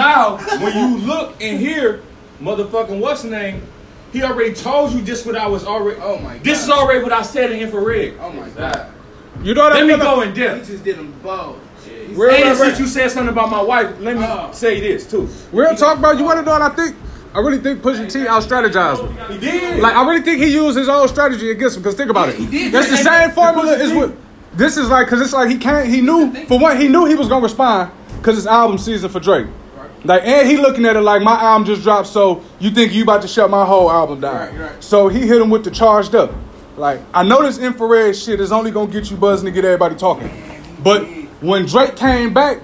now, when you look and hear motherfucking what's the name, he already told you just what I was already. Oh my god. This is already what I said in infrared. Oh my god. You know that Let me feeling? go in He just did them both. He Real, And real, since you said something about my wife, let me Oh. say this too. We real talk, bro. You want to know what I think? I really think Pusha T out strategized him. He did. Like I really think he used his own strategy against him. Cause think about it. He did. That's the And- same formula. Pusha Is what this is like. Cause it's like he can't. He knew for what He knew he was gonna respond. Cause it's album season for Drake. Like and he looking at it like my album just dropped. So you think you about to shut my whole album down? Right, right. So he hit him with the charged up. Like I know this infrared shit is only gonna get you buzzing to get everybody talking. But when Drake came back,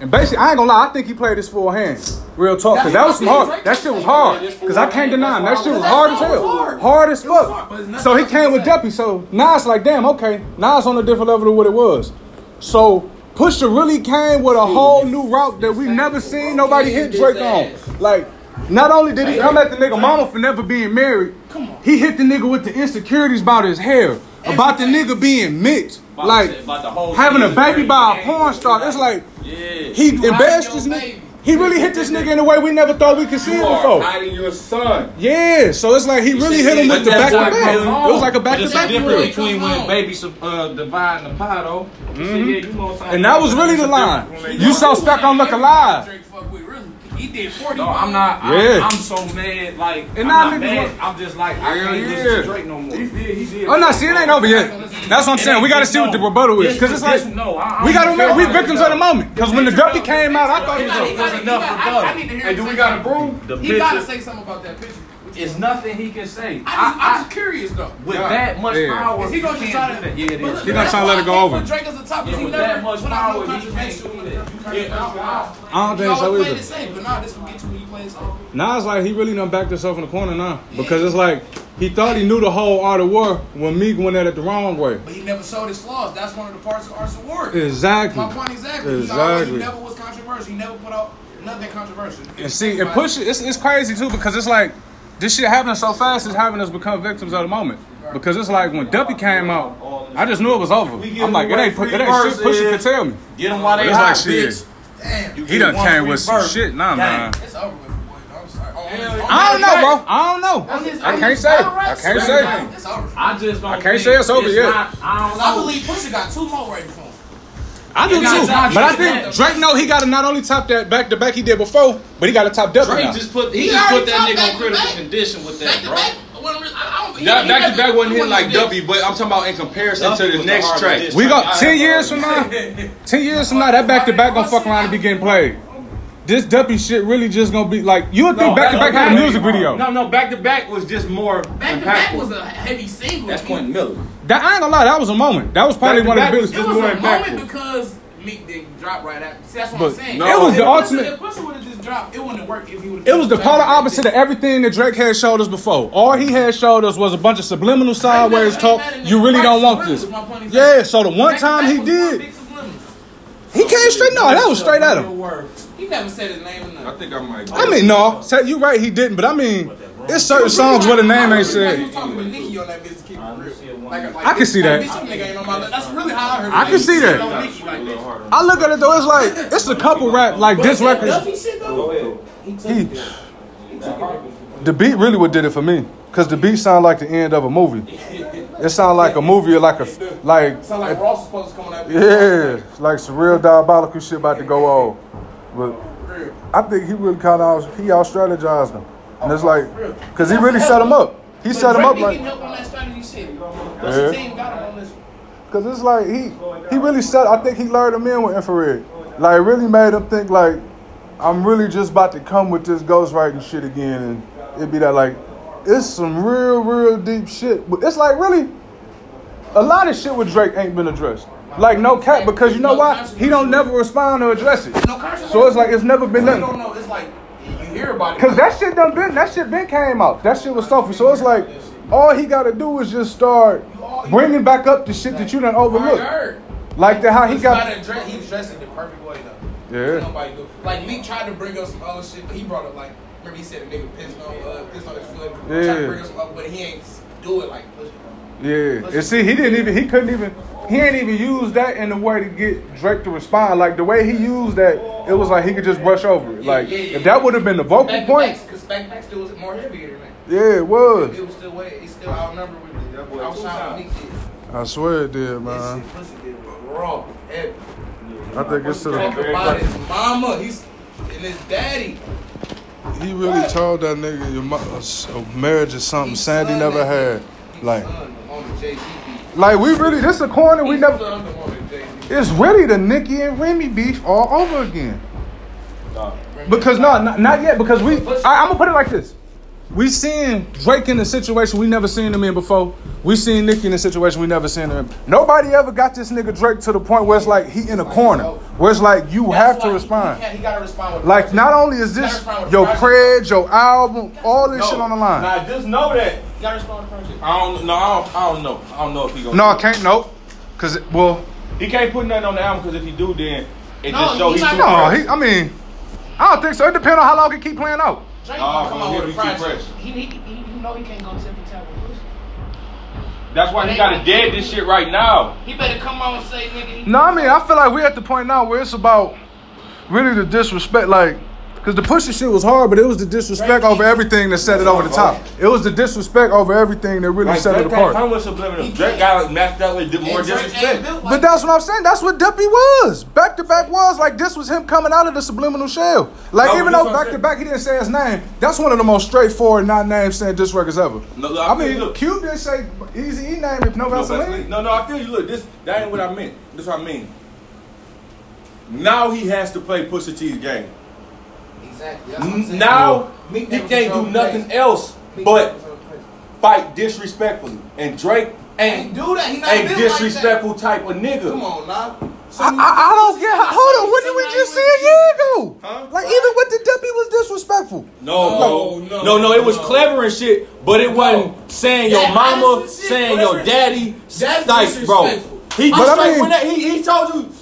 and basically I ain't gonna lie, I think he played this full hand. Real talk, cause that was some hard. That shit was hard. Cause I can't deny him. That shit was hard as hell. Hard as fuck. So he came with Duppy. So now it's like, damn, okay. Now it's on a different level of what it was. So Pusha really came with a whole new route that we never seen nobody hit Drake on. Like, not only did he come at the nigga mama for never being married, he hit the nigga with the insecurities about his hair, about the nigga being mixed, like the- about the whole having a baby by a porn star. It's like he embarrassed this nigga. Baby. He really hit this nigga in a way we never thought we could see You him are before. hiding your son. Yeah, so it's like he really hit him with the back that's to why back. It was like a back to There's a back. difference Really between when on. babies uh, dividing the pot, oh. Mm-hmm. And that was really the line. You saw Stuck on Look Alive. Drake fuck with, really. He did 40. No, I'm not. I'm, I'm so mad. Like, And I'm now not mad. want- I'm just like, I Hell can't yeah. listen to Drake no more. He did. He did. Oh no, see it ain't over yet. That's what I'm saying. We gotta see what the rebuttal is, cause it's like no, I, I we gotta don't remember we victims of the moment. Cause when the Duppy came out, I thought it He was got- over. he got- he enough got- for I- Bud. I need to hear Hey, him do we got a something. broom? He gotta say something about that picture. It's nothing he can say. I, I, I'm just curious though. With Yeah. that much Yeah. power, Is he gonna you just can't try to? Yeah, it But is. look, He gonna try to let it go that's why I over. Put Drake as a top Yeah, because he with never that much put power, no he can't do that. You Yeah, nah, do that. nah. I don't He think so always play either. the same, but nah, this will get you when you play the song. Now it's like he really done backed himself in the corner now. Because it's like he thought he knew the whole art of war when Meek went at it the wrong way. But he never showed his flaws. That's one of the parts of Arts Award. Exactly. My point exactly. He, always, he never was controversial. He never put out nothing controversial. And see, and push it. It's, it's crazy too because it's like this shit happening so fast. is having us become victims of the moment. Because it's like when Duppy came out, I just knew it was over. I'm like, it ain't, it ain't shit. Pusha could tell me. Get them while they It's hot, like shit. bitch. Damn. He get done one came free with some shit. Nah, man. It's over with, boy. I'm sorry. Oh, I don't know, bro. I don't know. His- I can't say. battle I can't say. over. It's over. I just don't. I can't say it's over yet. Not, I don't know. I believe Pusha got two more right before him. I do too. But I think Drake know he got to not only top that back to back he did before, but he got to top Duppy Drake now. just put he, He just already put that nigga on critical back. condition with Back that, to bro. back. wasn't I don't- he- That he back to never- back wasn't hit like this. W, but I'm talking about in comparison Duppy to the was the next track. We got ten years from now. Ten years from now, that back to back gonna fuck around and be getting played. This Duppy shit really just gonna be like you would think back to back had a music video. No, no, back to back was just more Back to back was a heavy single. That's He- Quentin Miller. That I ain't gonna lie, that was a moment. That was probably one of the biggest. It was more a impactful. moment because Meek didn't drop right after. See, that's what But I'm saying. no, it was the Pusha- ultimate. If Pusha would have just dropped, it wouldn't have worked if he would have. It was the polar opposite of everything that Drake had showed us before. All he had showed us was a bunch of subliminal sideways talk. You really don't want this. Yeah, so the one time he did, he came straight. No, that was straight at him. He never said his name or I think I might. I mean, no, say- you right, he didn't. But I mean, it's certain songs where the name ain't Like said. talking to Nicki on that bitch to keep it real. Like, like, I can see that. Bitch, you nigga ain't on my list. That's really how I heard. it. I can see that. like. I look at it though, it's like it's a couple rap like this record. Duppy shit though. He, the beat really what did it for me, cause the beat sound like the end of a movie. It sound like a movie, or like a like Sound like Ross was supposed to come on that. yeah, like some real diabolical shit about to go on. But I think he really kind of he out strategized them, and it's like, cause he really set him up. He But set him up like. getting help on that strategy shit. What's Yeah. the team got him on this? Cause it's like he he really set. I think he lured him in with infrared. Like really made him think like I'm really just about to come with this ghostwriting shit again and it'd be that like it's some real, real deep shit. But it's like really a lot of shit with Drake ain't been addressed. Like no cap because you know why? He don't never respond or address it. So it's like it's never been You don't know. It's like you hear about it. Cause that shit done been that shit been came out. That shit was Sophie. So it's like all he gotta do is just start bringing back up the shit that you done overlooked. Like the how he got. address- he dressed it the perfect way though. Yeah. Nobody do. Like Meek tried to bring up some other shit, but he brought up like remember he said a nigga pissed on uh, pissed on his foot. Tried Yeah. to bring up some other, but he ain't do it like push. Yeah, and see, he didn't even, he couldn't even, he ain't even use that in the way to get Drake to respond. Like the way he used that, it was like he could just brush over it. Yeah, Like yeah, yeah, if that would have been the vocal Back point, because back back still was more heavier than that. yeah, it was. It was still way. It still outnumbered with That the boy outside two Meek. I swear it did, man. shit, pussy did raw, heavy. I think it's to Talk the, about his mama, he's and his daddy. He really told that nigga your mo- a marriage is something Sandi never had. Like, son him on the Jay-Z beat. like we really, this a corner we never. son him on the Jay-Z. It's really the Nicki and Remy beef all over again. Because no, not, not yet. Because we, I, I'm gonna put it like this: we seen Drake in a situation we never seen him in before. We seen Nicki in a situation we never seen him in. Nobody ever got this nigga Drake to the point where it's like he in a corner, where it's like you That's have to respond. He, can't- he gotta respond with Like not only is this gotta respond with your project. cred, your album, all this No. shit on the line. Now just know that. You gotta respond to project. I don't. No, I don't. I don't know. I don't know if he gonna. No, I can't. Nope. Cause it, well, He can't put nothing on the album because if he do, then it No, just show he he's not too no, he, I mean, I don't think so. It depends on how long he keep playing out. Drake Nah, come bro, out with a too project. fresh. He, he, he, he know he can't go tip for tap with pussy. That's why he gotta dead this shit right now. He better come out and say, nigga. He, No, I mean, I feel like we're at the point now where it's about really the disrespect, like, because the pussy shit was hard, but it was the disrespect over everything that set it over the top. It was the disrespect over everything that really Like set Drake it can't apart. come with subliminal. Drake can't. got matched up with more Drake disrespect. built But that's what I'm saying. That's what Duppy was. Back to back was like this was him coming out of the subliminal shell. Like No, even though this what I'm back to saying. back he didn't say his name. That's one of the most straightforward not name saying diss records ever. No, look, I I mean, you. Cube didn't say Easy E name if no No, Vaseline. no, no, I feel you. Look, this that ain't what I meant. This what I mean. Now he has to play Pusha T's game. Exactly. That's what I'm saying. Now Meek he can't do nothing pace. else Meek but never controlled the pace. fight disrespectfully. And Drake Ain't ain't do that. He not a built disrespectful type of nigga. Come on, now. I, I, I don't get. Hold on, what did we just see a year ago? Huh? Like even with the Duppy was disrespectful. No, No, no, no, no, no, It was no. clever and shit, but it wasn't saying your That mama, saying your daddy. That's like, bro, he But just I like mean- when that, he, he told you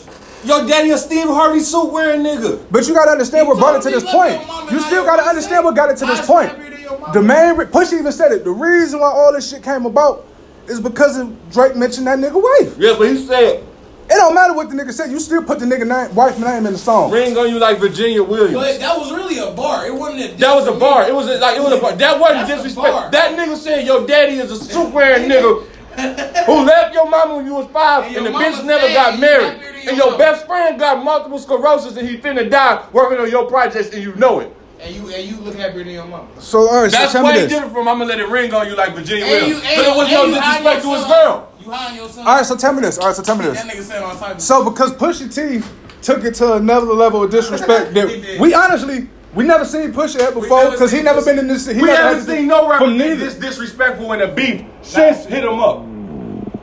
your daddy a Steve Harvey suit wearing nigga. But you gotta understand He what brought it to this point. You still gotta understand what got it to this point. should I be to your mama? The main re- Push even said it. The reason why all this shit came about is because of Drake mentioned that nigga wife. Yeah, but he said It don't matter what the nigga said. You still put the nigga name, wife name in the song. ring on you like Virginia Williams. But that was really a bar. It wasn't a. That was a bar. It was a, like it was a bar. That wasn't That's disrespect. That nigga said your daddy is a suit wearing nigga who left your mama when you was five, And and, the bitch never got he married, happier than and your your best friend got multiple sclerosis, and he finna die working on your projects, and you know it. And you and you look happier than your mama. So all right, That's so tell me way different from I'm gonna let it ring on you like Virginia And you, Williams. and, But it was no disrespect to his girl. You hiding your son. All right, so tell me this. All right, so tell me That nigga said on type So because Pusha T took it to another level of disrespect that we honestly we never seen Pusha that before because he never been in this. He We never haven't seen no rapper from get neither. this disrespectful in a beef since hit him up.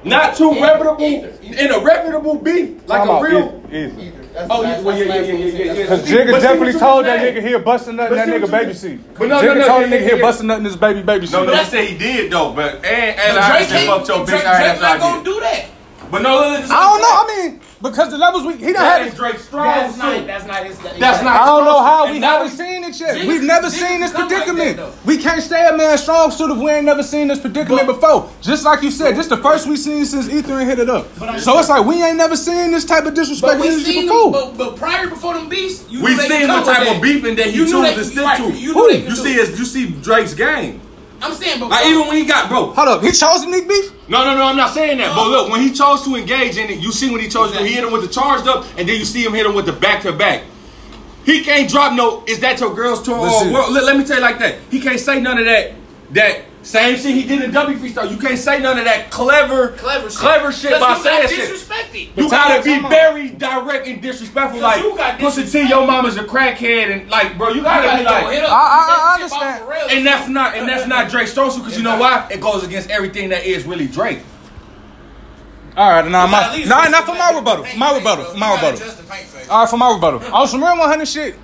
Not too reputable Either. in a reputable beef, like Time a out. real. Easy, easy. Either. That's Oh, the yeah, well, yeah, that's yeah, yeah, yeah, yeah, Cause Jigga definitely told you that saying. nigga here busting nut in that nigga baby seat. But no, no, Jigga no, told yeah, the nigga yeah, here yeah. busting nut in his baby baby seat. No, no, they say he did though, but and and I Drake said can't. your bitch Drake, ass Drake after not gonna do that. But no, no, this is I don't know. I mean, because the levels we he done That had. ain't Drake's strong That's suit. not. That's not his. That's not- I don't know how we haven't seen it yet. Jigga- We've never Jigga seen this come like predicament. that, we can't stay a man strong suit if we ain't never seen this predicament before. Just like you said, this the first we seen since Ether hit it up. So it's like we ain't never seen this type of disrespect we seen before. them, but, but prior before them beasts, you We knew seen could the type of beefing that he You knew chose they to stick right, to. You knew they could You see, it. you see Drake's game. I'm saying, but Like even when he got bro. Hold up, he chose the Nick beef. No, no, no, I'm not saying that. But look, when he chose to engage in it, you see when he chose to, he hit him with the charged up, and then you see him hit him with the back to back. He can't drop no. Is that your girl's tour? Or, oh, well, let, let me tell you like that. He can't say none of that. That same shit he did in W Freestyle. You can't say none of that clever, clever shit. clever shit 'Cause by you saying got shit. disrespected. You gotta be time out. very direct and disrespectful. 'Cause Like, you got Pussy T, disrespected. your mama's a crackhead, and like, bro, you You gotta gotta be like. I- I- I understand. off and that's not, and that's not Drake strong because you know why? It goes against everything that is really Drake. All right, now my nah, not for my rebuttal. my rebuttal. My rebuttal. adjust the paint face. All right, for my rebuttal. On some real 100 shit,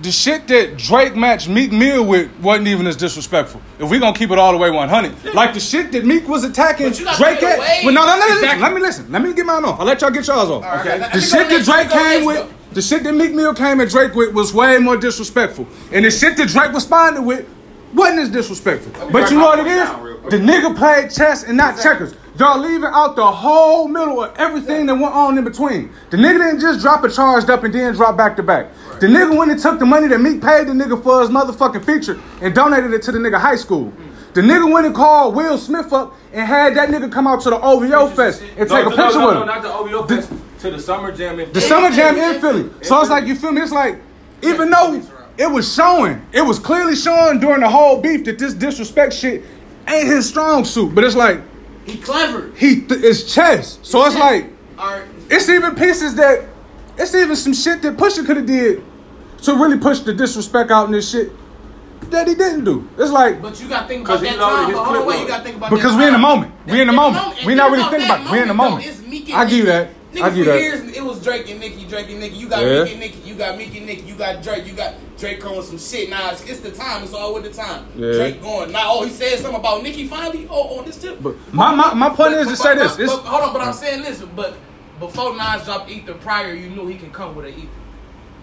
the shit that Drake matched Meek Mill with wasn't even as disrespectful. If we gonna keep it all the way 100, like the shit that Meek was attacking But you gotta Drake at. Well, no, no, no. Exactly. Let me listen. Let me get mine off. I'll let y'all get y'all's off. right, okay. The shit that Drake let me go came with, though. the shit that Meek Mill came at Drake with was way more disrespectful, and the shit that Drake responded with wasn't as disrespectful. But you know what it is? The nigga played chess and not checkers. Y'all leaving out the whole middle of everything that went on in between. The nigga didn't just drop it charged up and then drop back to back. The nigga went and took the money that Meek paid the nigga for his motherfucking feature and donated it to the nigga high school. Mm. The nigga went and called Will Smith up and had that nigga come out to the OVO Fest and take a picture no, with no, him. not the OVO Fest, to the Summer Jam. in The Philly. Summer Jam in Philly. So it's like you feel me? It's like even though it was showing, it was clearly showing during the whole beef that this disrespect shit ain't his strong suit. But it's like He clever. he th- it's chess. So it's like Alright. it's even pieces that it's even some shit that Pusha could have did to really push the disrespect out in this shit that he didn't do. It's like But you gotta think about that time. his But hold on, wait, you gotta think about because that we in the moment. We in the That- moment. We think not really about thinking about it. We in the moment. It's Meek I give you that. Nigga, I for that. years it was Drake and Nicki, Drake and Nicki. You got Yeah. Meek and Nicki, you got Meek and Nicki, you got Drake, you got Drake calling some shit. Now it's, it's the time. It's all with the time. Yeah. Drake going. Now, oh, he said something about Nicki finally. Oh, oh, this tip. But my- my- my point is to say this. But, but- hold on, but I'm saying this. But before Nas dropped Ether prior, you knew he can come with an Ether.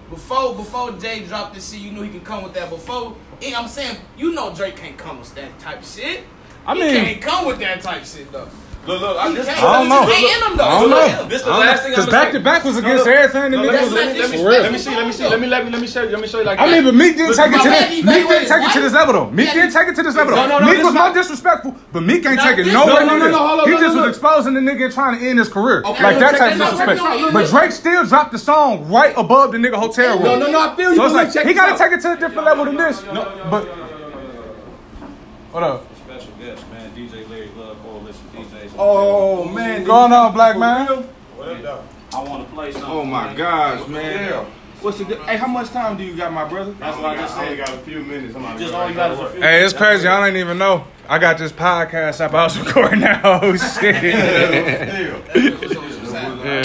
Before before Jay dropped this shit, you knew he could come with that. Before, I'm saying, you know Drake can't come with that type of shit. I he mean- can't come with that type shit though. Look, look, I, He this, can't. I don't know. It ain't in him though. I don't It's know. him. This the last thing Because back gonna to back was No, against look. everything the No, niggas let me, was let me, let me, let me see, let me see, let me let me let me show you, let me show you like I mean, but Meek didn't take it to my this. Meek didn't take it to his this level though. Meek didn't take it to this level though. no, no, Meek this was not- more disrespectful, but Meek ain't taking this- no no, way no, near no, this. no, He just was exposing the nigga and trying to end his career. Like no, that type of this disrespect. check this out. But Drake still dropped the song right above the nigga hotel room. No, no, no, I feel you. So it's like he gotta take it to a different level than this. No, But what up? Special guest, man. DJ Larry Love Coalition DJs. Oh man, going on, black man? I want to play something. Oh my gosh, man. What's the? Hey, how much time do you got, my brother? That's what I just I only said. got a few minutes. I'm Just all you got is a few. Hey, it's crazy. I don't even know. I got this podcast up. I was recording that whole shit. Still. That's what Yeah,